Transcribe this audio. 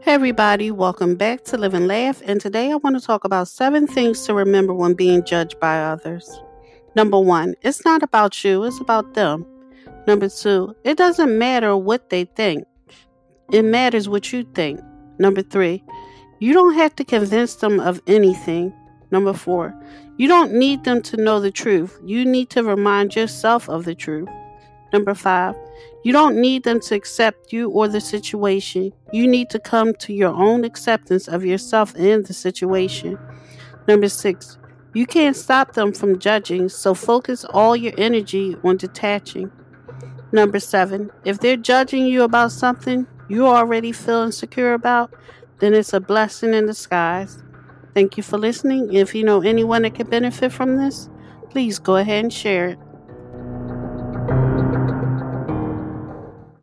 Hey everybody, welcome back to Live and Laugh. And today I want to talk about seven things to remember when being judged by others. Number one, it's not about you, it's about them. Number two, it doesn't matter what they think, it matters what you think. Number three, you don't have to convince them of anything. Number four, you don't need them to know the truth, you need to remind yourself of the truth. Number five, you don't need them to accept you or the situation. You need to come to your own acceptance of yourself and the situation. Number six, you can't stop them from judging, so focus all your energy on detaching. Number seven, if they're judging you about something you already feel insecure about, then it's a blessing in disguise. Thank you for listening. If you know anyone that could benefit from this, please go ahead and share it.